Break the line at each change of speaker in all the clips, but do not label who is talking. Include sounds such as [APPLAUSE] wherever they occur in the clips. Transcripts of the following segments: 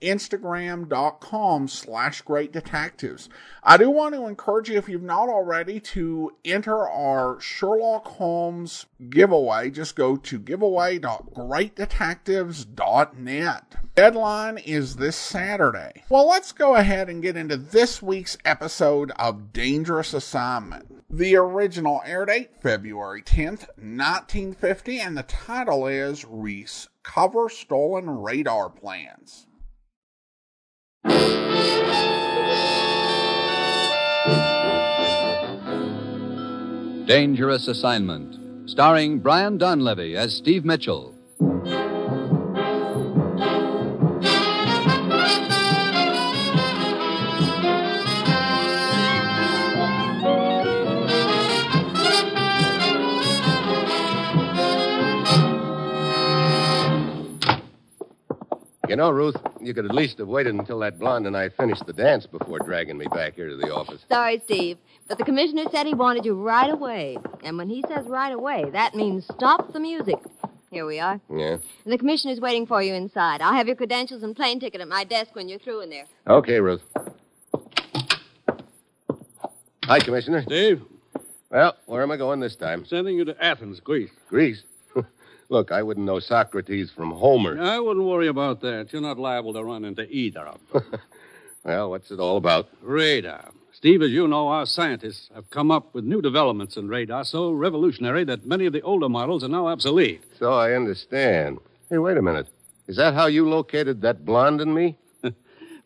instagram.com slash great detectives. I do want to encourage you if you've not already to enter our sherlock holmes giveaway. Just go to giveaway.greatdetectives.net deadline is this saturday. Well let's go ahead and get into this week's episode of dangerous assignment. The original air date february 10th 1950 and the title is Reese Cover stolen radar plans
Dangerous Assignment, starring Brian Donlevy as Steve Mitchell.
You know, Ruth, you could at least have waited until that blonde and I finished the dance before dragging me back here to the office.
Sorry, Steve, but the commissioner said he wanted you right away. And when he says right away, that means stop the music. Here we are.
Yeah?
And the commissioner's waiting for you inside. I'll have your credentials and plane ticket at my desk when you're through in there.
Okay, Ruth. Hi, Commissioner.
Steve,
Well, where am I going this time?
sending you to Athens, Greece.
Greece. Look, I wouldn't know Socrates from Homer.
I wouldn't worry about that. You're not liable to run into either of them. [LAUGHS]
Well, what's it all about?
radar. Steve, as you know, our scientists have come up with new developments in radar so revolutionary that many of the older models are now obsolete.
So I understand. Hey, wait a minute. Is that how you located that blonde and me? [LAUGHS]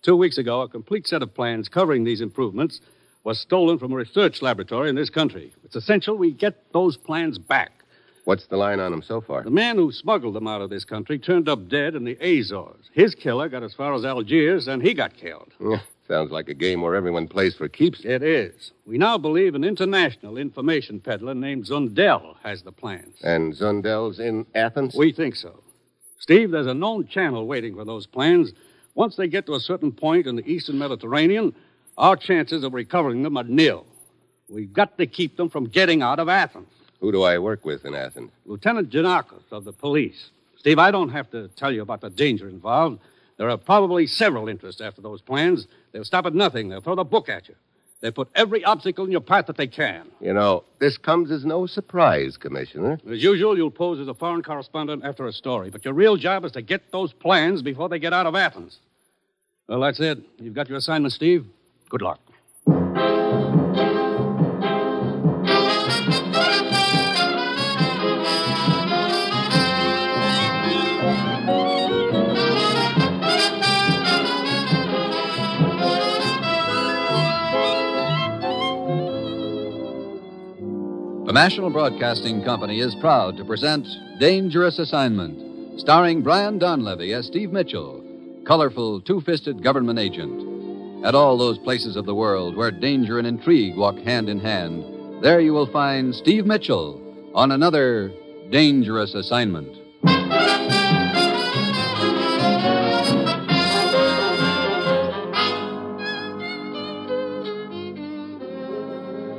Two weeks ago, a complete set of plans covering these improvements was stolen from a research laboratory in this country. It's essential we get those plans back.
What's the line on him so far?
The man who smuggled them out of this country turned up dead in the Azores. His killer got as far as Algiers, and he got killed.
Yeah, Sounds like a game where everyone plays for keeps.
It is. We now believe an international information peddler named Zundel has the plans.
And Zundel's in Athens?
We think so. Steve, there's a known channel waiting for those plans. Once they get to a certain point in the eastern Mediterranean, our chances of recovering them are nil. We've got to keep them from getting out of Athens.
Who do I work with in Athens?
Lieutenant Janakos of the police. Steve, I don't have to tell you about the danger involved. There are probably several interests after those plans. They'll stop at nothing. They'll throw the book at you. They put every obstacle in your path that they can.
You know, this comes as no surprise, Commissioner.
As usual, you'll pose as a foreign correspondent after a story, but your real job is to get those plans before they get out of Athens. Well, that's it. You've got your assignment, Steve. Good luck.
National Broadcasting Company is proud to present Dangerous Assignment, starring Brian Donlevy as Steve Mitchell, colorful, two fisted government agent. At all those places of the world where danger and intrigue walk hand in hand, there you will find Steve Mitchell on another dangerous assignment.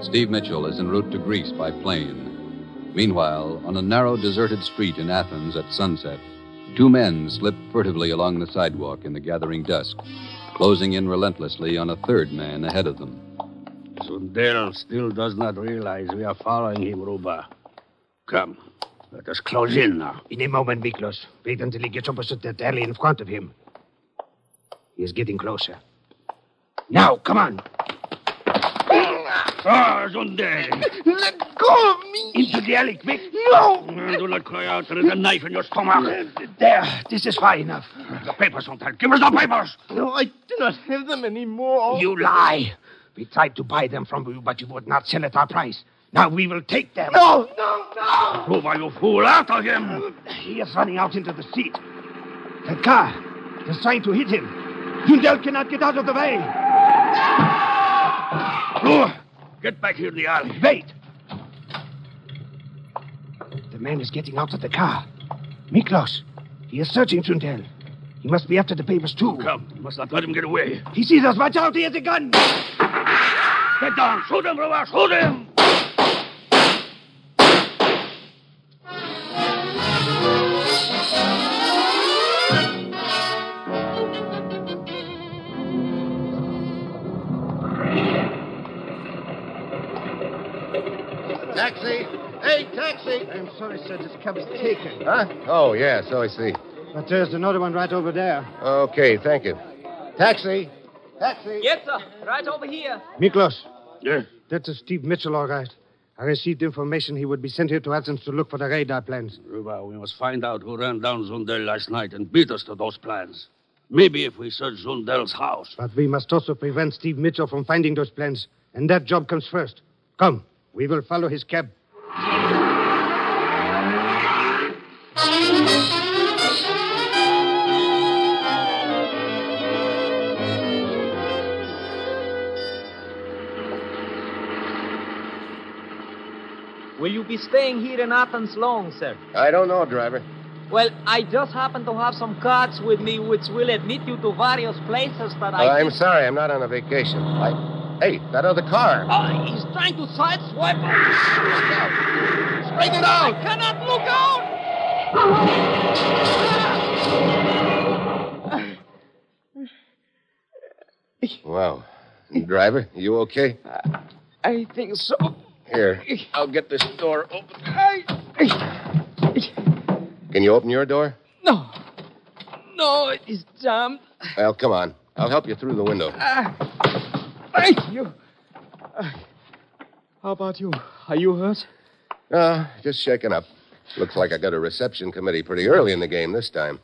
Steve Mitchell is en route to Greece by plane. Meanwhile, on a narrow, deserted street in Athens at sunset, two men slip furtively along the sidewalk in the gathering dusk, closing in relentlessly on a third man ahead of them.
Zundel still does not realize we are following him, Ruba. Come, let us close in now.
In a moment, Miklos. Wait until he gets opposite that alley in front of him. He is getting closer. Now, come on.
Ah, Zundel!
Let go of me!
Into the alley, quick!
No!
Do not cry out. There is a knife in your stomach.
There, this is far enough.
The papers, Zundel. Give us the papers!
No, I do not have them anymore. You lie. We tried to buy them from you, but you would not sell at our price. Now we will take them. No, no, no!
Ruba, you fool, after him!
He is running out into the street. The car is trying to hit him. Zundel cannot get out of the way.
Get back here in the alley.
Wait. The man is getting out of the car. Miklos, he is searching Zundel. He must be after the papers, too.
Come, you must not let him get away.
He sees us. Watch out, he has a gun.
Get down. Shoot him, Ruba. Shoot him.
Sorry, cab is taken.
Huh? Oh, yeah, oh, so I see.
But there's another one right over there.
Okay, thank you. Taxi! Taxi!
Yes, sir. Right over here.
Miklos.
Yes?
That's a Steve Mitchell, all right. I received information he would be sent here to Athens to look for the radar plans.
Ruba, we must find out who ran down Zundel last night and beat us to those plans. Maybe if we search Zundel's house.
But we must also prevent Steve Mitchell from finding those plans. And that job comes first. Come, we will follow his cab.
Will you be staying here in Athens long, sir?
I don't know, driver.
Well, I just happen to have some cards with me which will admit you to various places that I.
Uh, I'm sorry, I'm not on a vacation. I... Hey, that other car.
Uh, he's trying to sideswipe us.
Straighten it out!
I cannot look out!
Wow. Driver, you okay?
I think so.
Here, [LAUGHS] I'll get this door open. Can you open your door?
No. No, it is jammed.
Well, come on. I'll help you through the window.
Thank you. Uh, how about you? Are you hurt?
Uh, just shaking up. Looks like I got a reception committee pretty early in the game this time.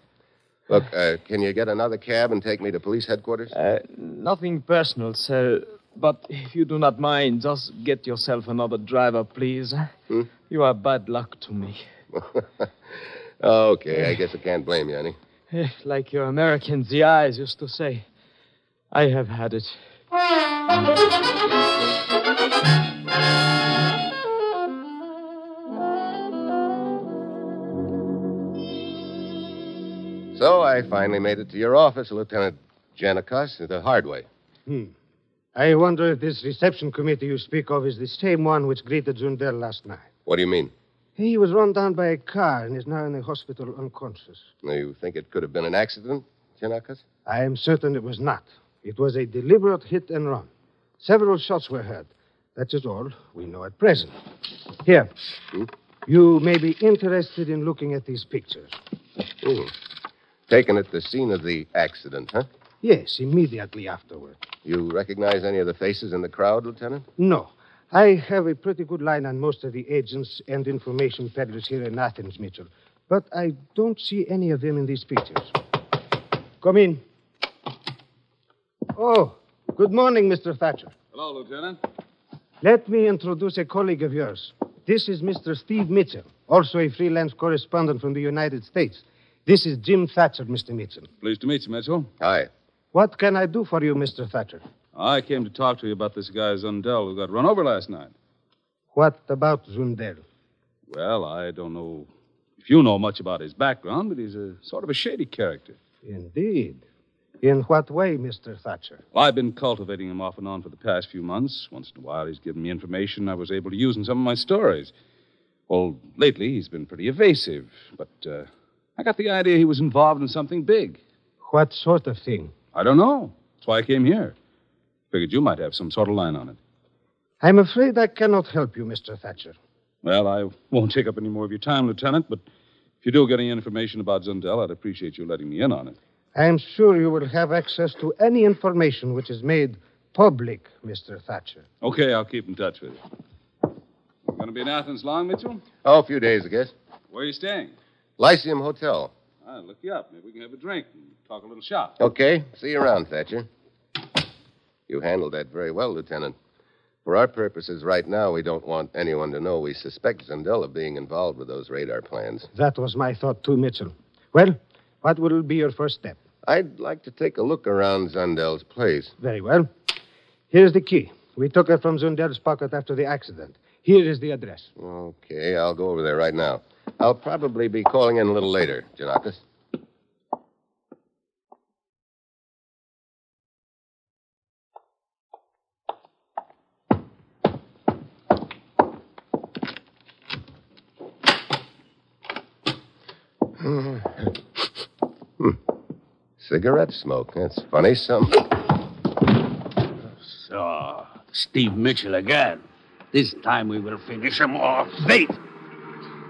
Look, uh, can you get another cab and take me to police headquarters?
Uh, nothing personal, sir. But if you do not mind, just get yourself another driver, please.
Hmm?
You are bad luck to me. [LAUGHS]
okay, I guess I can't blame you any.
Eh, Like your American GIs used to say. I have had it.
So I finally made it to your office, Lieutenant Janikos, the hard way.
Hmm. I wonder if this reception committee you speak of is the same one which greeted Zundel last night.
What do you mean?
He was run down by a car and is now in the hospital unconscious.
You think it could have been an accident, Janikos?
I am certain it was not. It was a deliberate hit and run. Several shots were heard. That is all we know at present. Here. You may be interested in looking at these pictures.
Hmm. Taken at the scene of the accident, huh?
Yes, immediately afterward.
You recognize any of the faces in the crowd, Lieutenant?
No. I have a pretty good line on most of the agents and information peddlers here in Athens, Mitchell. But I don't see any of them in these pictures. Come in. Oh, good morning, Mr. Thatcher.
Hello, Lieutenant.
Let me introduce a colleague of yours, This is Mr. Steve Mitchell, also a freelance correspondent from the United States. This is Jim Thatcher, Mr. Mitchell.
Pleased to meet you, Mitchell.
Hi.
What can I do for you, Mr. Thatcher?
I came to talk to you about this guy Zundel who got run over last night.
What about Zundel?
Well, I don't know if you know much about his background, but he's a sort of a shady character.
Indeed. In what way, Mr. Thatcher?
Well, I've been cultivating him off and on for the past few months. Once in a while, he's given me information I was able to use in some of my stories. Well, lately, he's been pretty evasive, but uh, I got the idea he was involved in something big.
What sort of thing?
I don't know. That's why I came here. Figured you might have some sort of line on it.
I'm afraid I cannot help you, Mr. Thatcher.
Well, I won't take up any more of your time, Lieutenant, but if you do get any information about Zundel, I'd appreciate you letting me in on it.
I am sure you will have access to any information which is made public, Mr. Thatcher.
Okay, I'll keep in touch with you. You going to be in Athens long, Mitchell?
Oh, a few days, I guess.
Where are you staying?
Lyceum Hotel.
I'll look you up. Maybe we can have a drink and talk a little shop.
Okay. See you around, Thatcher. You handled that very well, Lieutenant. For our purposes right now, we don't want anyone to know we suspect Zundel of being involved with those radar plans.
That was my thought, too, Mitchell. Well, what will be your first step?
I'd like to take a look around Zundel's place.
Very well. Here's the key. We took it from Zundel's pocket after the accident. Here is the address.
Okay, I'll go over there right now. I'll probably be calling in a little later, Janakis. Cigarette smoke. That's funny. Some.
So, Steve Mitchell again. This time we will finish him off.
Wait!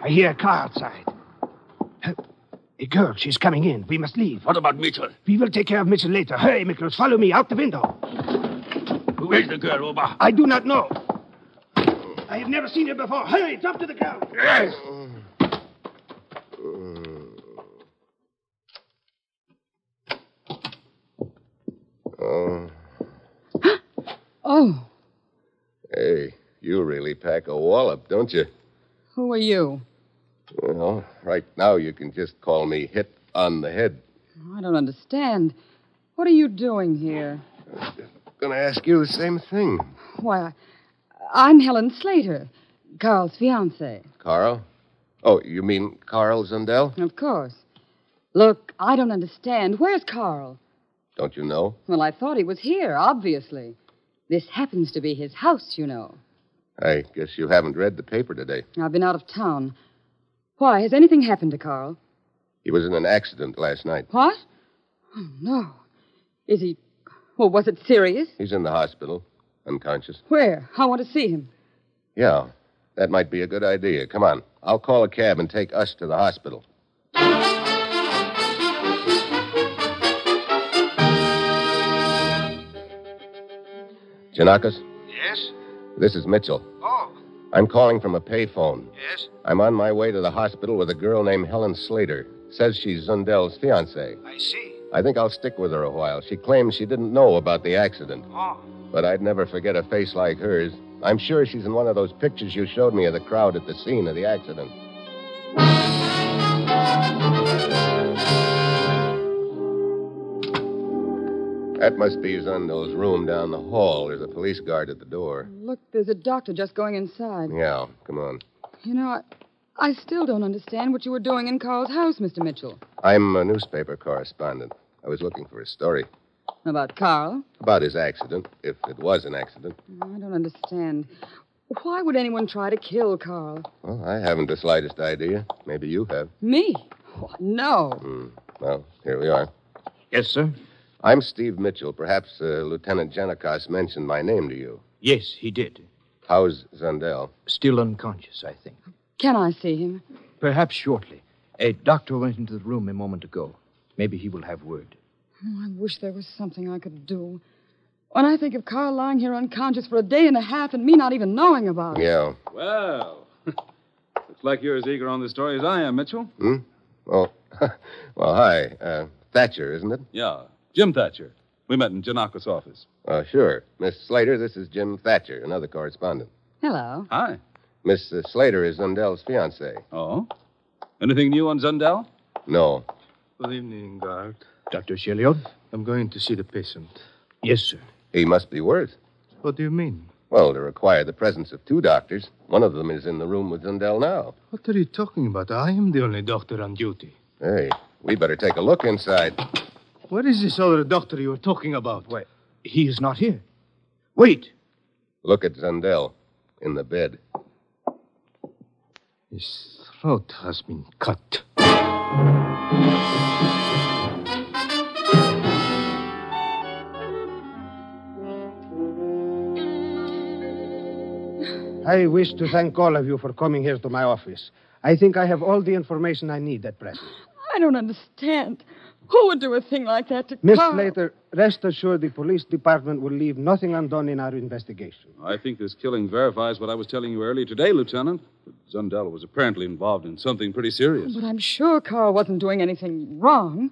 I hear a car outside. A girl, she's coming in. We must leave.
What about Mitchell?
We will take care of Mitchell later. Hurry, Miklos. Follow me out the window.
Where's the girl, Ruba?
I do not know. I have never seen her before. Hurry, drop to the ground.
Yes.
Oh,
Oh,
hey, you really pack a wallop, don't you?
who are you?
Well, right now you can just call me hit on the head.
I don't understand. What are you doing here?
I'm Gonna ask you the same thing.
Why, I'm Helen Slater, Carl's fiance.
Carl? Oh, you mean Carl Zundel?
Of course. Look, I don't understand. Where's Carl?
Don't you know?
Well, I thought he was here, obviously. This happens to be his house, you know.
I guess you haven't read the paper today.
I've been out of town. Why, has anything happened to Carl?
He was in an accident last night.
What? Oh, no. Is he. Well, was it serious?
He's in the hospital, unconscious.
Where? I want to see him.
Yeah, that might be a good idea. Come on. I'll call a cab and take us to the hospital. Janakis,
Yes?
This is Mitchell.
Oh,
I'm calling from a payphone.
yes?
I'm on my way to the hospital with a girl named Helen Slater. Says she's Zundel's fiance.
I see.
I think I'll stick with her a while. She claims she didn't know about the accident.
Oh.
But I'd never forget a face like hers. I'm sure she's in one of those pictures you showed me of the crowd at the scene of the accident. That must be Zundel's room down the hall. There's a police guard at the door.
Look, there's a doctor just going inside.
Yeah, come on.
You know, I, I still don't understand what you were doing in Carl's house, Mr. Mitchell.
I'm a newspaper correspondent. I was looking for a story
About Carl?
about his accident, if it was an accident.
I don't understand. Why would anyone try to kill Carl?
Well, I haven't the slightest idea. Maybe you have.
Me? Why, no.
Hmm. Well, here we are.
Yes, sir?
I'm Steve Mitchell. Perhaps uh, Lieutenant Janikos mentioned my name to you.
Yes, he did.
How's Zundel?
Still unconscious, I think.
Can I see him?
Perhaps shortly. A doctor went into the room a moment ago. Maybe he will have word.
Oh, I wish there was something I could do. When I think of Carl lying here unconscious for a day and a half and me not even knowing about it.
Yeah.
Well, [LAUGHS] looks like you're as eager on this story as I am, Mitchell.
Hmm? Oh, [LAUGHS] well, hi. Uh, Thatcher, isn't it?
Yeah, Jim Thatcher. We met in Janakos' office.
Uh, sure. Miss Slater, this is Jim Thatcher, another correspondent.
Hello.
Hi.
Miss uh, Slater is Zundel's fiancée.
Oh? Anything new on Zundel?
No.
Good evening, guard.
Dr. Chiliot?
I'm going to see the patient.
Yes, sir.
He must be worse.
What do you mean?
Well, to require the presence of two doctors. One of them is in the room with Zundel now.
What are you talking about? I am the only doctor on duty.
Hey, we better take a look inside.
What is this other doctor you were talking about?
Why, he is not here. Wait.
Look at Zundel in the bed.
His throat has been cut.
I wish to thank all of you for coming here to my office. I think I have all the information I need at present.
I don't understand. Who would do a thing like that to
Miss
Carl?
Slater, rest assured the police department will leave nothing undone in our investigation.
I think this killing verifies what I was telling you earlier today, Lieutenant. That Zundel was apparently involved in something pretty serious.
But I'm sure Carl wasn't doing anything wrong.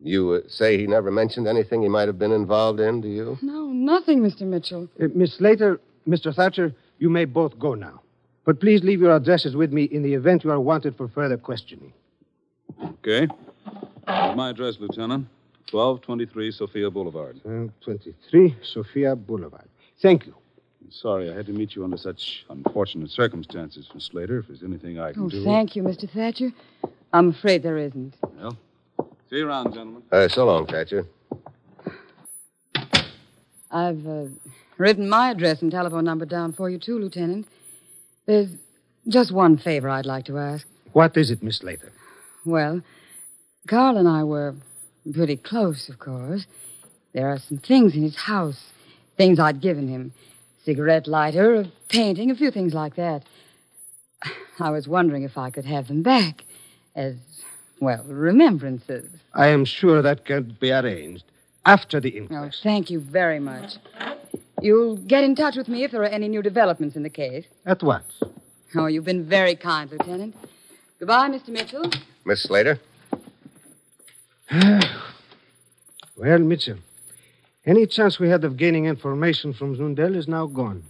You uh, say he never mentioned anything he might have been involved in, do you?
No, nothing, Mr. Mitchell.
Uh, Miss Slater, Mr. Thatcher, you may both go now. But please leave your addresses with me in the event you are wanted for further questioning.
Okay. Here's my address, Lieutenant. 1223 Sophia Boulevard.
23 Sophia Boulevard. Thank you.
Sorry I had to meet you under such unfortunate circumstances, Miss Slater. If there's anything I can
Oh,
do.
thank you, Mr. Thatcher. I'm afraid there isn't.
Well, see you around, gentlemen.
Uh, so long, Thatcher.
I've uh, written my address and telephone number down for you, too, Lieutenant. There's just one favor I'd like to ask.
What is it, Miss Slater?
Well, Carl and I were pretty close, of course. There are some things in his house, things I'd given him. Cigarette lighter, a painting, a few things like that. I was wondering if I could have them back as, well, remembrances.
I am sure that can be arranged after the
Oh, thank you very much. You'll get in touch with me if there are any new developments in the case.
At once.
Oh, you've been very kind, Lieutenant. Goodbye, Mr. Mitchell.
Miss Slater? [SIGHS]
Well, Mitchell, any chance we had of gaining information from Zundel is now gone.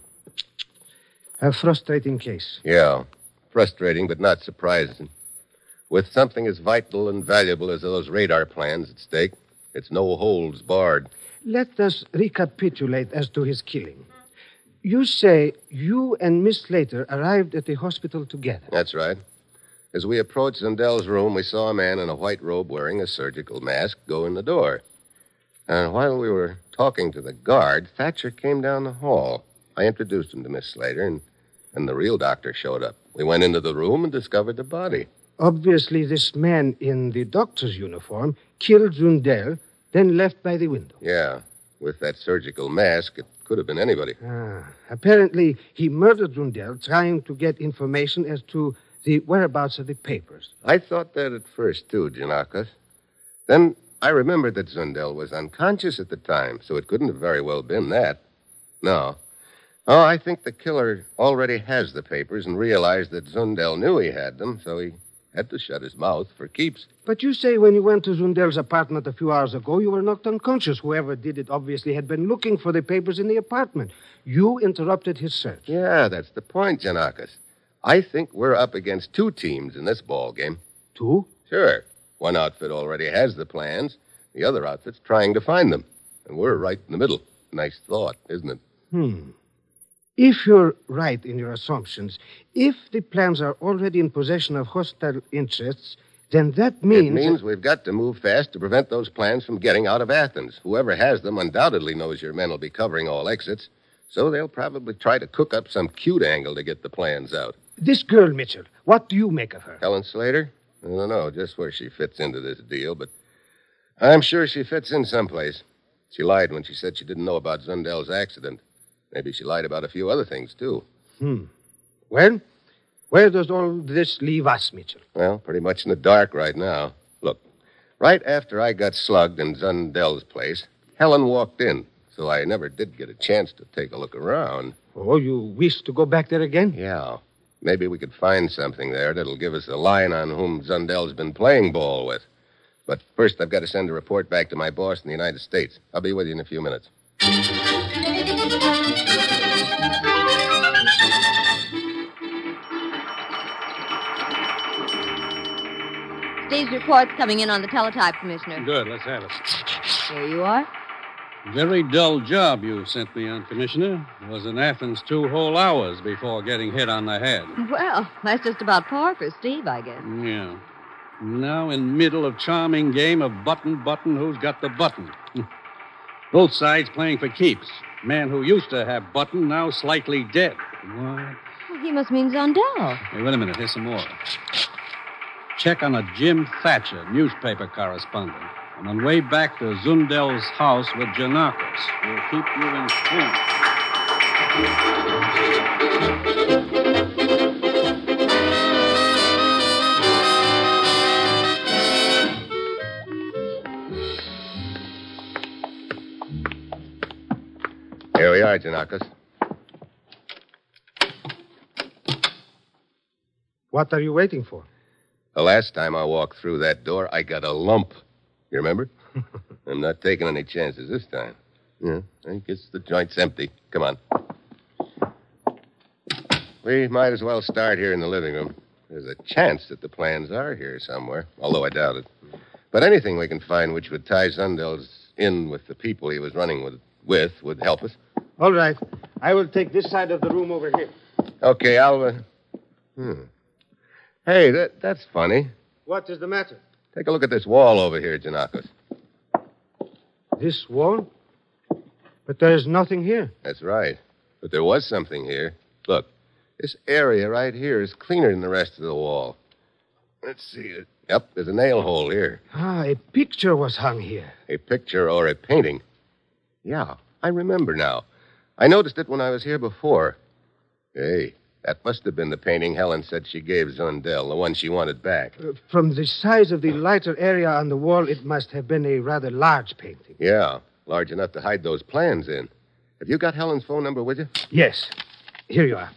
A frustrating case.
Yeah. Frustrating, but not surprising. With something as vital and valuable as those radar plans at stake, it's no holds barred.
Let us recapitulate as to his killing. You say you and Miss Slater arrived at the hospital together.
That's right. As we approached Zundel's room, we saw a man in a white robe wearing a surgical mask go in the door. And while we were talking to the guard, Thatcher came down the hall. I introduced him to Miss Slater, and, and the real doctor showed up. We went into the room and discovered the body.
Obviously, this man in the doctor's uniform killed Zundel, then left by the window.
Yeah, with that surgical mask, it could have been anybody.
Ah, apparently, he murdered Zundel trying to get information as to the whereabouts of the papers.
I thought that at first, too, Janakos. Then I remembered that Zundel was unconscious at the time, so it couldn't have very well been that. No. Oh, I think the killer already has the papers and realized that Zundel knew he had them, so he had to shut his mouth for keeps.
But you say when you went to Zundel's apartment a few hours ago, you were knocked unconscious. Whoever did it obviously had been looking for the papers in the apartment. You interrupted his search.
Yeah, that's the point, Janakis. I think we're up against two teams in this ball game.
Two?
Sure. One outfit already has the plans. The other outfit's trying to find them. And we're right in the middle. Nice thought, isn't it?
Hmm. If you're right in your assumptions, if the plans are already in possession of hostile interests, then that means.
It means we've got to move fast to prevent those plans from getting out of Athens. Whoever has them undoubtedly knows your men will be covering all exits, so they'll probably try to cook up some cute angle to get the plans out.
This girl, Mitchell, what do you make of her?
Helen Slater? I don't know just where she fits into this deal, but I'm sure she fits in someplace. She lied when she said she didn't know about Zundel's accident. Maybe she lied about a few other things, too.
Hmm. Well, where does all this leave us, Mitchell?
Well, pretty much in the dark right now. Look, right after I got slugged in Zundel's place, Helen walked in, so I never did get a chance to take a look around.
Oh, you wish to go back there again?
Yeah. Maybe we could find something there that'll give us a line on whom Zundel's been playing ball with. But first, I've got to send a report back to my boss in the United States. I'll be with you in a few minutes.
Steve's report's coming in on the teletype, Commissioner.
Good, let's have it.
There you are.
Very dull job you sent me on, Commissioner. Was in Athens two whole hours before getting hit on the head.
Well, that's just about par for Steve, I guess.
Yeah. Now in middle of charming game of button button who's got the button. [LAUGHS] Both sides playing for keeps. Man who used to have button now slightly dead. What?
Well, he must mean Zundel.
Hey, wait a minute. Here's some more. Check on a Jim Thatcher, newspaper correspondent. I'm on way back to Zundel's house with Janakis. We'll keep you in informed.
Here we are, Janakis.
What are you waiting for?
The last time I walked through that door, I got a lump. You remember? [LAUGHS] I'm not taking any chances this time. Yeah, I guess the joint's empty. Come on. We might as well start here in the living room. There's a chance that the plans are here somewhere, although I doubt it. But anything we can find which would tie Zundel's in with the people he was running with, with would help us.
All right. I will take this side of the room over here.
Okay, I'll. Uh... Hmm. Hey, that, that's funny.
What is the matter?
Take a look at this wall over here, Janakos.
This wall? But there is nothing here.
That's right. But there was something here. Look, this area right here is cleaner than the rest of the wall. Let's see. Yep, there's a nail hole here.
Ah, a picture was hung here.
A picture or a painting? Yeah, I remember now. I noticed it when I was here before. Hey, that must have been the painting Helen said she gave Zundel, the one she wanted back.
Uh, from the size of the lighter area on the wall, it must have been a rather large painting.
Yeah, large enough to hide those plans in. Have you got Helen's phone number with you?
Yes. Here you are.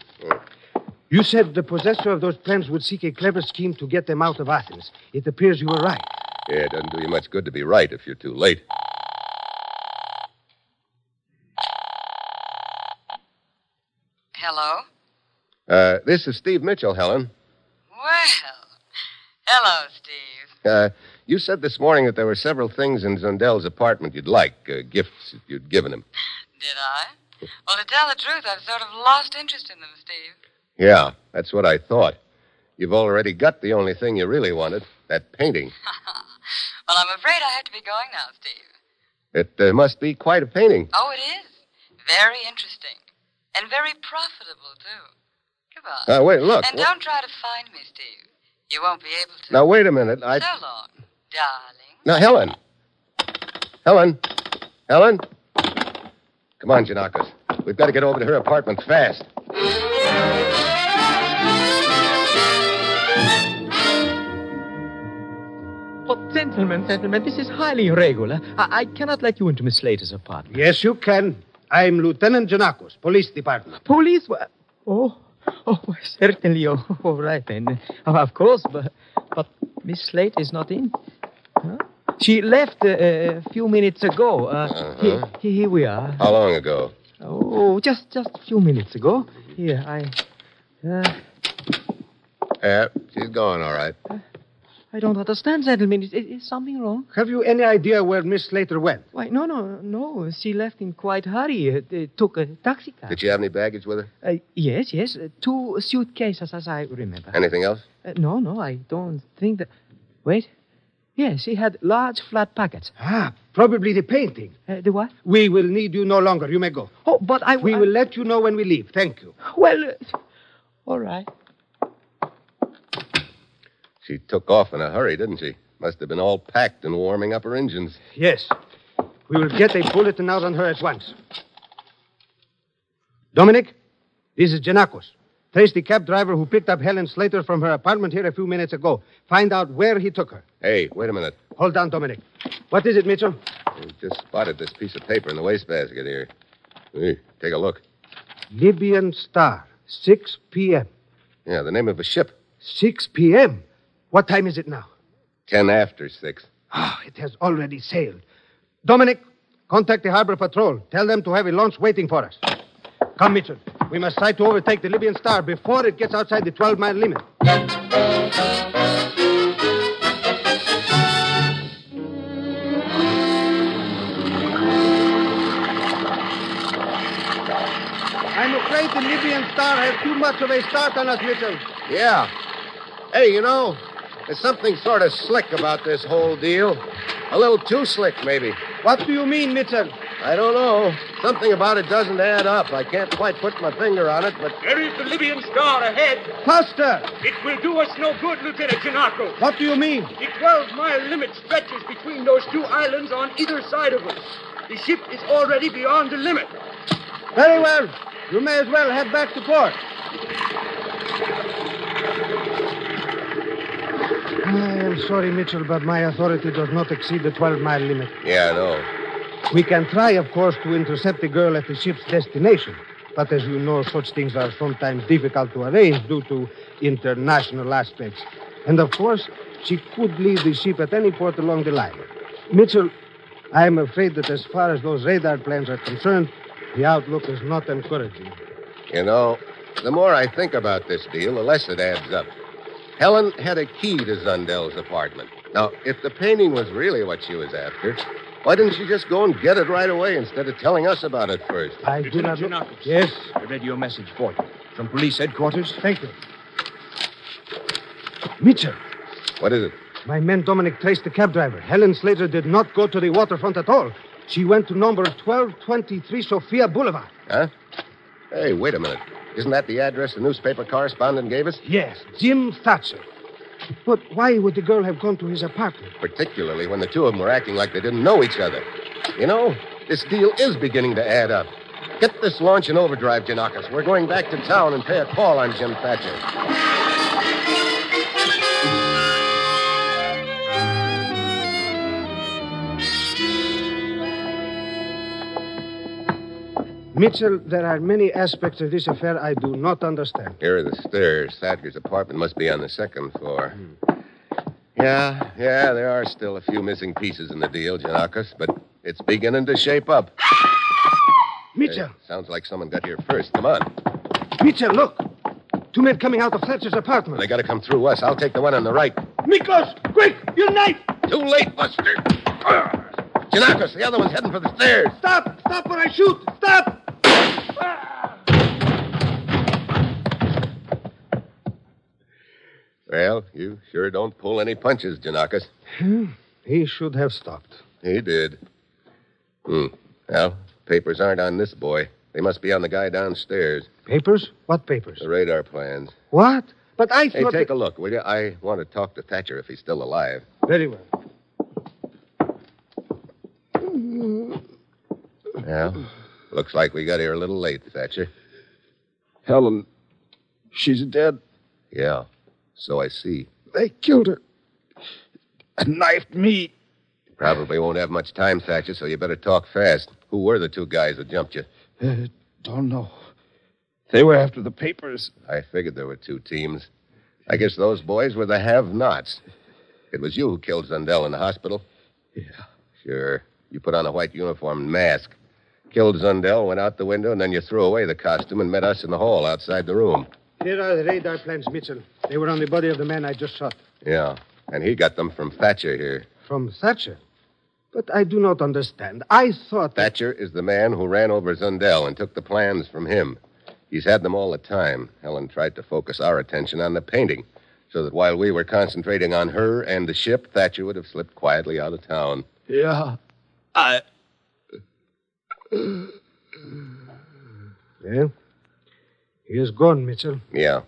You said the possessor of those plans would seek a clever scheme to get them out of Athens. It appears you were right.
Yeah, it doesn't do you much good to be right if you're too late.
Hello?
Uh, this is Steve Mitchell, Helen.
Well, hello, Steve.
Uh, you said this morning that there were several things in Zundel's apartment you'd like, uh, gifts you'd given him.
Did I? Well, to tell the truth, I've sort of lost interest in them, Steve.
Yeah, that's what I thought. You've already got the only thing you really wanted that painting. [LAUGHS]
well, I'm afraid I have to be going now, Steve.
It uh, must be quite a painting.
Oh, it is. Very interesting. And very profitable, too. Goodbye.
Uh, wait, look.
And don't try to find me, Steve. You won't be able to.
Now, wait a minute. I.
So long, darling.
Now, Helen. Helen. Helen. Come on, Janakis. We've got to get over to her apartment fast.
Oh, gentlemen, gentlemen, this is highly irregular. I, I cannot let you into Miss Slater's apartment.
Yes, you can. I'm Lieutenant Janakos, Police Department.
Police? Oh, [LAUGHS] oh, certainly. Oh, [LAUGHS] all right then. Oh, of course, but but Miss Slate is not in. Huh? She left uh, a few minutes ago. Uh,
Uh-huh.
here, here we are.
How long ago?
Oh, just just a few minutes ago. Here, I. Uh,
Yeah, she's gone, all right.
I don't understand, gentlemen. Is, is, is something wrong?
Have you any idea where Miss Slater went?
Why, no, no, no. She left in quite hurry. Uh, uh, took a taxi cab.
Did she have any baggage with her?
Uh, yes, yes. Uh, two suitcases, as I remember.
Anything else?
Uh, no, no, I don't think that. Wait. Yes, she had large flat pockets.
Ah, probably the painting.
Uh, the what?
We will need you no longer. You may go.
Oh, but I.
We
I-
will let you know when we leave. Thank you.
Well, uh, all right.
She took off in a hurry, didn't she? Must have been all packed and warming up her engines.
Yes. We will get a bulletin out on her at once. Dominic, this is Janakos. Trace the cab driver who picked up Helen Slater from her apartment here a few minutes ago. Find out where he took her.
Hey, wait a minute.
Hold on, Dominic. What is it, Mitchell?
We just spotted this piece of paper in the wastebasket here. Hey, take a look.
Libyan Star, 6 p.m.
Yeah, the name of a ship.
6 p.m.? What time is it now?
Ten after six.
Ah, it has already sailed. Dominic, contact the harbor patrol. Tell them to have a launch waiting for us. Come, Mitchell. We must try to overtake the Libyan Star before it gets outside the 12 mile limit. I'm afraid the Libyan Star has too much of a start on us, Mitchell.
Yeah. Hey, you know, there's something sort of slick about this whole deal. A little too slick, maybe.
What do you mean, Mitchell?
I don't know. Something about it doesn't add up. I can't quite put my finger on it, but.
There is the Libyan Star ahead.
Faster!
It will do us no good, Lieutenant Janakos.
What do you mean?
The 12 mile limit stretches between those two islands on either side of us. The ship is already beyond the limit.
Very well. You may as well head back to port. I am sorry, Mitchell, but my authority does not exceed the 12 mile limit.
Yeah, I know.
We can try, of course, to intercept the girl at the ship's destination. But as you know, such things are sometimes difficult to arrange due to international aspects. And of course, she could leave the ship at any port along the line. Mitchell, I am afraid that as far as those radar plans are concerned, the outlook is not encouraging.
You know, the more I think about this deal, the less it adds up. Helen had a key to Zundel's apartment. Now, if the painting was really what she was after, why didn't she just go and get it right away instead of telling us about it first?
I do not know.
Janakos.
Yes?
A radio message for you. From police headquarters?
Thank you. Mitchell,
What is it?
my man Dominic traced the cab driver. Helen Slater did not go to the waterfront at all. She went to number 1223 Sophia Boulevard.
Huh? Hey, wait a minute. Isn't that the address the newspaper correspondent gave us?
Yes, Jim Thatcher. But why would the girl have gone to his apartment?
Particularly when the two of them were acting like they didn't know each other. You know, this deal is beginning to add up. Get this launch in overdrive, Janakis. We're going back to town and pay a call on Jim Thatcher.
Mitchell, there are many aspects of this affair I do not understand.
Here are the stairs. Thatcher's apartment must be on the second floor. Hmm. Yeah, yeah, there are still a few missing pieces in the deal, Janakis, but it's beginning to shape up.
Mitchell,
Hey, sounds like someone got here first. Come on.
Mitchell, look. Two men coming out of Thatcher's apartment.
They got to come through us. I'll take the one on the right.
Miklos, quick, your knife!
Too late, Buster. Janakis, the other one's heading for the stairs.
Stop! Stop when I shoot! Stop!
Well, you sure don't pull any punches, Janakis.
He should have stopped.
He did. Hmm. Well, papers aren't on this boy. They must be on the guy downstairs.
Papers? What papers?
The radar plans.
What? But I thought.
Hey,
thought.
take a look, will you? I want to talk to Thatcher if he's still alive.
Very well.
Well, looks like we got here a little late, Thatcher.
Helen, she's dead.
Yeah, so I see.
They killed her. And knifed me.
Probably won't have much time, Thatcher, so you better talk fast. Who were the two guys that jumped you?
Uh, don't know. They were after the papers.
I figured there were two teams. I guess those boys were the have-nots. It was you who killed Zundel in the hospital?
Yeah.
Sure. You put on a white uniform and mask. Killed Zundel, went out the window, and then you threw away the costume and met us in the hall outside the room.
Here are the radar plans, Mitchell. They were on the body of the man I just shot.
Yeah. And he got them from Thatcher here.
From Thatcher. But I do not understand. I thought. that-
Thatcher is the man who ran over Zundel and took the plans from him. He's had them all the time. Helen tried to focus our attention on the painting, so that while we were concentrating on her and the ship, Thatcher would have slipped quietly out of town.
Yeah. I.
Well, he is gone, Mitchell.
Yeah.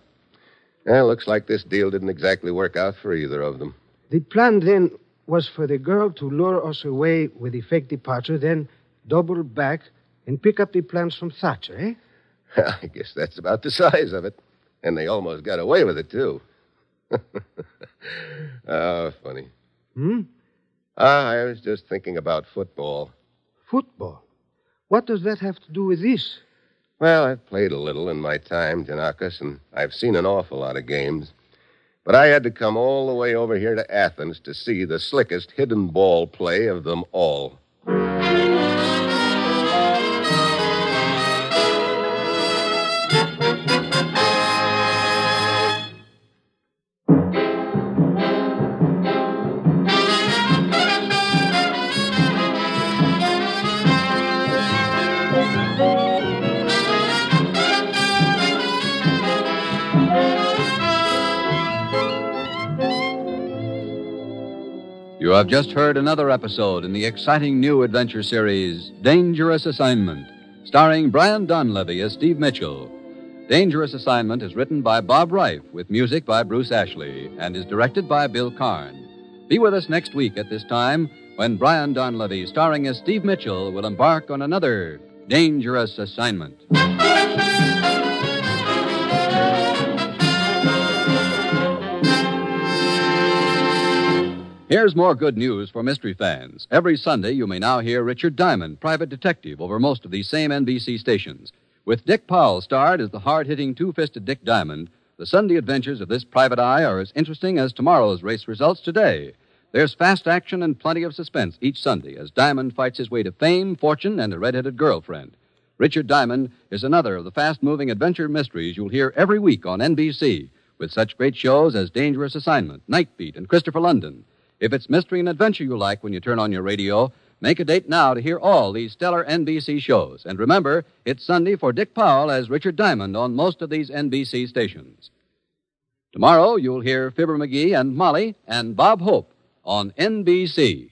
Well, looks like this deal didn't exactly work out for either of them.
The plan then was for the girl to lure us away with a fake departure, then double back and pick up the plans from Thatcher, eh? [LAUGHS]
I guess that's about the size of it. And they almost got away with it, too. oh, [LAUGHS] funny.
Hmm?
Ah, I was just thinking about football.
Football. What does that have to do with this?
Well, I've played a little in my time, Janakis, and I've seen an awful lot of games. But I had to come all the way over here to Athens to see the slickest hidden ball play of them all.
Have just heard another episode in the exciting new adventure series, Dangerous Assignment, starring Brian Donlevy as Steve Mitchell. Dangerous Assignment is written by Bob Ryf with music by Bruce Ashley and is directed by Bill Karn. Be with us next week at this time when Brian Donlevy, starring as Steve Mitchell, will embark on another dangerous assignment. Here's more good news for mystery fans. Every Sunday, you may now hear Richard Diamond, private detective, over most of these same NBC stations. With Dick Powell starred as the hard hitting two fisted Dick Diamond, the Sunday adventures of this private eye are as interesting as tomorrow's race results today. There's fast action and plenty of suspense each Sunday as Diamond fights his way to fame, fortune, and a red-headed girlfriend. Richard Diamond is another of the fast-moving adventure mysteries you'll hear every week on NBC, with such great shows as Dangerous Assignment, Night Beat, and Christopher London. If it's mystery and adventure you like when you turn on your radio, make a date now to hear all these stellar NBC shows. And remember, it's Sunday for Dick Powell as Richard Diamond on most of these NBC stations. Tomorrow, you'll hear Fibber McGee and Molly and Bob Hope on NBC.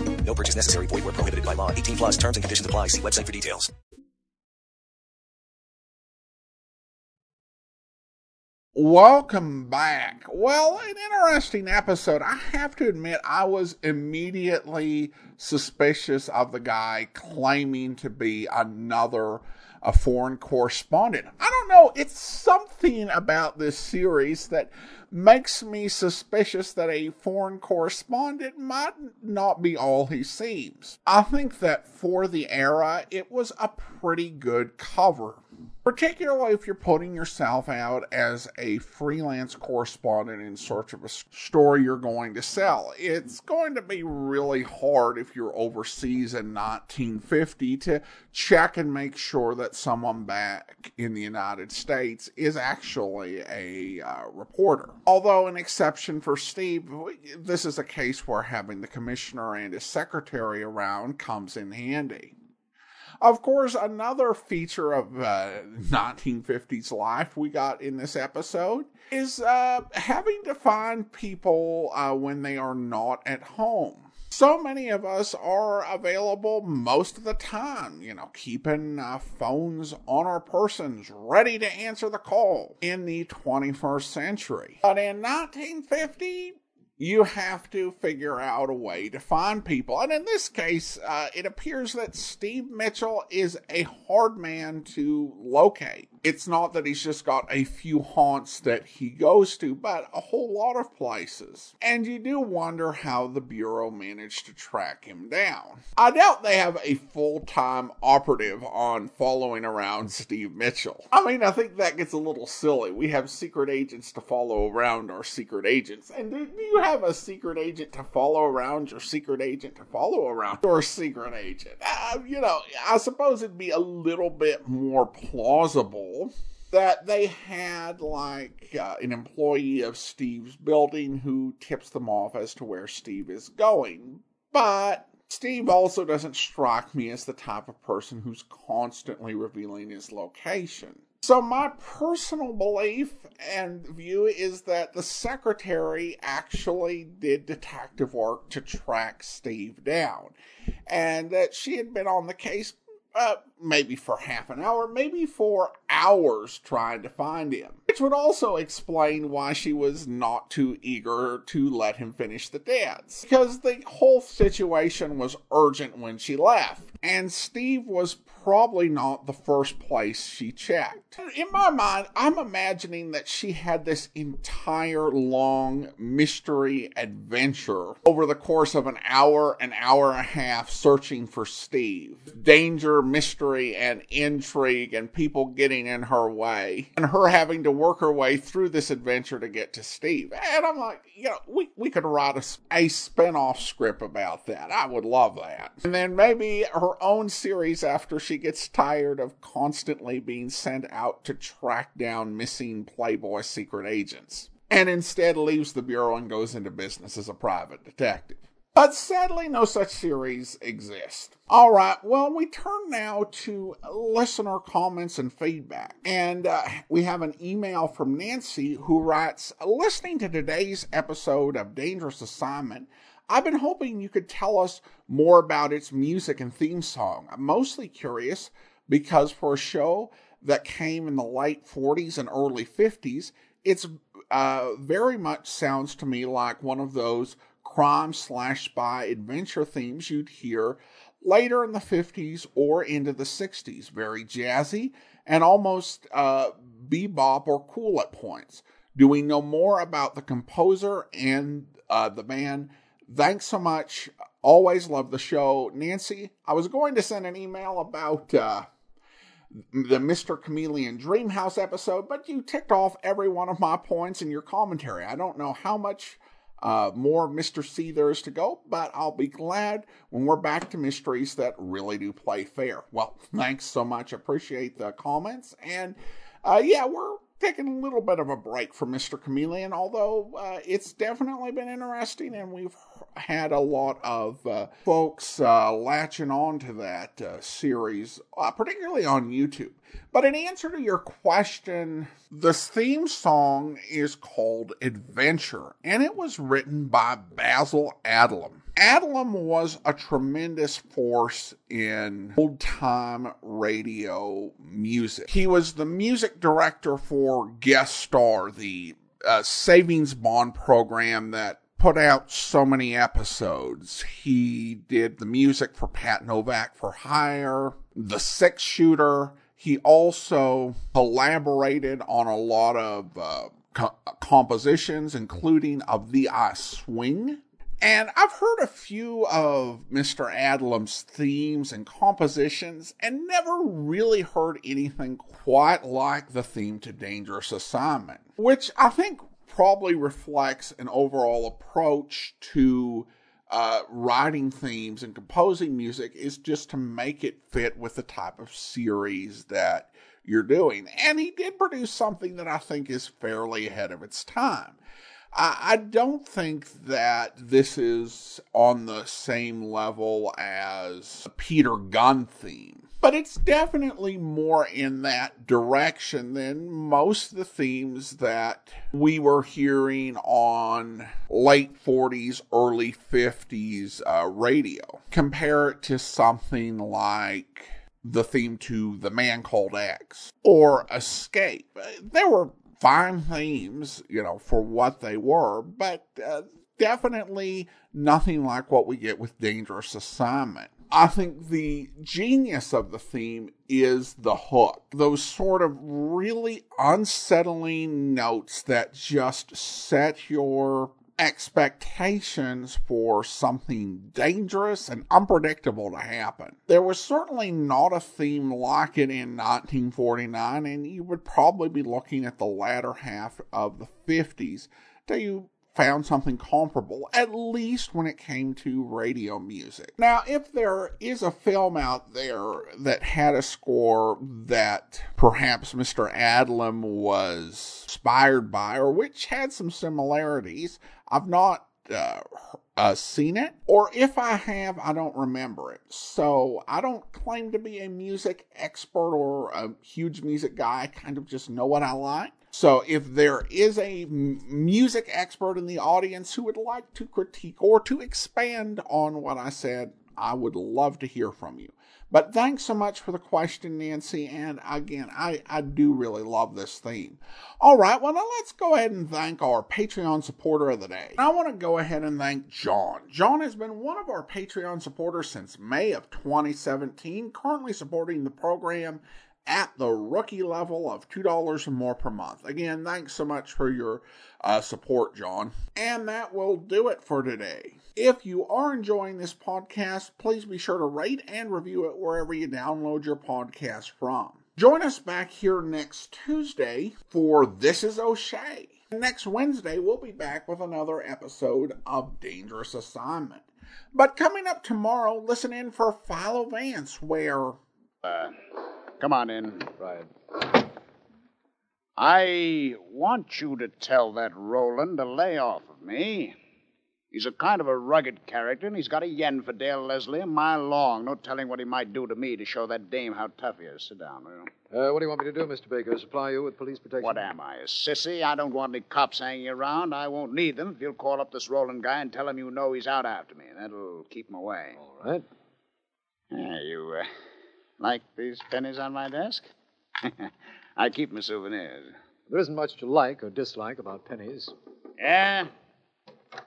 No purchase necessary. Void where prohibited by law. 18 plus terms and conditions apply. See website for details.
Welcome back. Well, an interesting episode. I have to admit, I was immediately suspicious of the guy claiming to be another a foreign correspondent. I don't know, it's something about this series that makes me suspicious that a foreign correspondent might not be all he seems. I think that for the era, it was a pretty good cover particularly if you're putting yourself out as a freelance correspondent in search of a story you're going to sell. It's going to be really hard if you're overseas in 1950 to check and make sure that someone back in the United States is actually a uh, reporter. Although, an exception for Steve, this is a case where having the commissioner and his secretary around comes in handy. Of course, another feature of uh, 1950s life we got in this episode is uh, having to find people uh, when they are not at home. So many of us are available most of the time, you know, keeping uh, phones on our persons, ready to answer the call in the 21st century. But in 1950, you have to figure out a way to find people. And in this case, uh, it appears that Steve Mitchell is a hard man to locate. It's not that he's just got a few haunts that he goes to, but a whole lot of places. And you do wonder how the Bureau managed to track him down. I doubt they have a full time operative on following around Steve Mitchell. I mean, I think that gets a little silly. We have secret agents to follow around our secret agents. And do you have a secret agent to follow around your secret agent to follow around your secret agent? Uh, you know, I suppose it'd be a little bit more plausible that they had like uh, an employee of Steve's building who tips them off as to where Steve is going. But Steve also doesn't strike me as the type of person who's constantly revealing his location. So, my personal belief and view is that the secretary actually did detective work to track Steve down, and that she had been on the case uh, maybe for half an hour, maybe for hours trying to find him. Which would also explain why she was not too eager to let him finish the dance. Because the whole situation was urgent when she left, and Steve was probably not the first place she checked. In my mind, I'm imagining that she had this entire long mystery adventure over the course of an hour, an hour and a half searching for Steve. Danger, mystery, and intrigue, and people getting in her way, and her having to work her way through this adventure to get to Steve. And I'm like, you know, we, we could write a, a spin off script about that. I would love that. And then maybe her own series after she gets tired of constantly being sent out to track down missing Playboy secret agents, and instead leaves the Bureau and goes into business as a private detective. But sadly, no such series exist. All right, well, we turn now to listener comments and feedback. And uh, we have an email from Nancy who writes Listening to today's episode of Dangerous Assignment, I've been hoping you could tell us more about its music and theme song. I'm mostly curious because for a show that came in the late 40s and early 50s, it's uh, very much sounds to me like one of those crime slash spy adventure themes you'd hear later in the 50s or into the 60s. Very jazzy and almost uh, bebop or cool at points. Do we know more about the composer and uh, the band? Thanks so much. Always love the show. Nancy, I was going to send an email about uh, the Mr. Chameleon Dreamhouse episode, but you ticked off every one of my points in your commentary. I don't know how much uh, more Mr. C there is to go, but I'll be glad when we're back to mysteries that really do play fair. Well, [LAUGHS] thanks so much. Appreciate the comments. And uh, yeah, we're taking a little bit of a break from Mr. Chameleon, although uh, it's definitely been interesting and we've had a lot of uh, folks uh, latching on to that uh, series, uh, particularly on YouTube. But in answer to your question, this theme song is called Adventure, and it was written by Basil Adlam. Adlam was a tremendous force in old time radio music. He was the music director for Guest Star, the uh, savings bond program that put out so many episodes. He did the music for Pat Novak for Hire, The Six Shooter. He also collaborated on a lot of uh, co- compositions, including of the I Swing. And I've heard a few of Mr. Adlam's themes and compositions and never really heard anything quite like the theme to Dangerous Assignment, which I think probably reflects an overall approach to uh, writing themes and composing music is just to make it fit with the type of series that you're doing. And he did produce something that I think is fairly ahead of its time. I, I don't think that this is on the same level as Peter Gunn theme but it's definitely more in that direction than most of the themes that we were hearing on late 40s, early 50s uh, radio. Compare it to something like the theme to The Man Called X or Escape. There were fine themes, you know, for what they were, but uh, definitely nothing like what we get with Dangerous Assignment. I think the genius of the theme is the hook. Those sort of really unsettling notes that just set your expectations for something dangerous and unpredictable to happen. There was certainly not a theme like it in 1949, and you would probably be looking at the latter half of the 50s till you found something comparable, at least when it came to radio music. Now, if there is a film out there that had a score that perhaps Mr. Adlam was inspired by, or which had some similarities, I've not uh, uh, seen it, or if I have, I don't remember it. So I don't claim to be a music expert or a huge music guy. I kind of just know what I like. So if there is a music expert in the audience who would like to critique or to expand on what I said, I would love to hear from you. But thanks so much for the question, Nancy. And again, I, I do really love this theme. All right, well, now let's go ahead and thank our Patreon supporter of the day. I want to go ahead and thank John. John has been one of our Patreon supporters since May of 2017, currently supporting the program at the rookie level of $2 or more per month. Again, thanks so much for your uh, support, John. And that will do it for today. If you are enjoying this podcast, please be sure to rate and review it wherever you download your podcast from. Join us back here next Tuesday for This is O'Shea. Next Wednesday, we'll be back with another episode of Dangerous Assignment. But coming up tomorrow, listen in for Philo Vance, where.
Uh, come on in, Brian. I want you to tell that Roland to lay off of me. He's a kind of a rugged character, and he's got a yen for Dale Leslie a mile long. No telling what he might do to me to show that dame how tough he is. Sit down, will you?
Uh, what do you want me to do, Mr. Baker? Supply you with police protection?
What am I, a sissy? I don't want any cops hanging around. I won't need them if you'll call up this Roland guy and tell him you know he's out after me. That'll keep him away.
All right.
Yeah, you uh, like these pennies on my desk? [LAUGHS] I keep my souvenirs.
There isn't much to like or dislike about pennies.
Yeah?
Uh,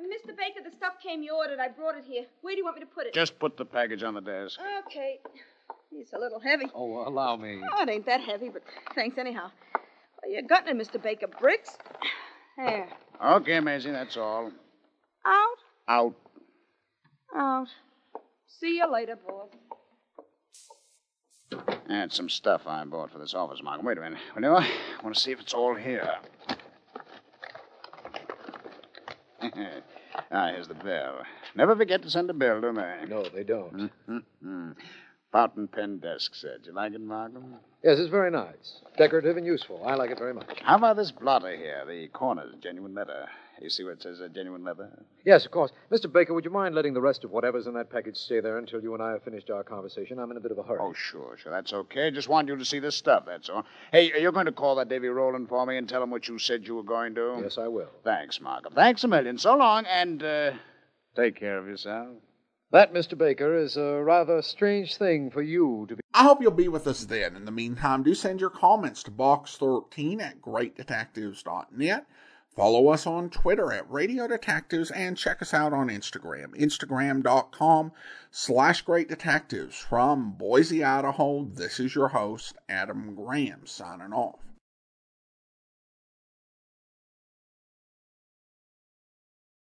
Mr. Baker, the stuff came you ordered. I brought it here. Where do you want me to put it?
Just put the package on the desk.
Okay. It's a little heavy.
Oh, allow me.
Oh, it ain't that heavy, but thanks anyhow. Well, you got it, Mr. Baker. Bricks. There.
Okay, Maisie, that's all.
Out?
Out.
Out. See you later, boss.
And some stuff I bought for this office, Markham. Wait a minute. Will you? I want to see if it's all here. [LAUGHS] ah, here's the bill. Never forget to send a bill, do they?
No, they don't.
Mm-hmm. Fountain pen desk set. You like it, Markham?
Yes, it's very nice. Decorative and useful. I like it very much.
How about this blotter here? The corner's genuine leather. You see where it says uh, genuine leather?
Yes, of course. Mr. Baker, would you mind letting the rest of whatever's in that package stay there until you and I have finished our conversation? I'm in a bit of a hurry.
Oh, sure, sure. That's okay. Just want you to see this stuff, that's all. Hey, are you're going to call that Davy Rowland for me and tell him what you said you were going to?
Yes, I will.
Thanks, Markham. Thanks a million. So long, and uh, take care of yourself.
That, Mr. Baker, is a rather strange thing for you to be.
I hope you'll be with us then. In the meantime, do send your comments to box13 at greatdetectives.net. Follow us on Twitter at Radio Detectives and check us out on Instagram, instagram.com slash great detectives. From Boise, Idaho, this is your host, Adam Graham, signing off.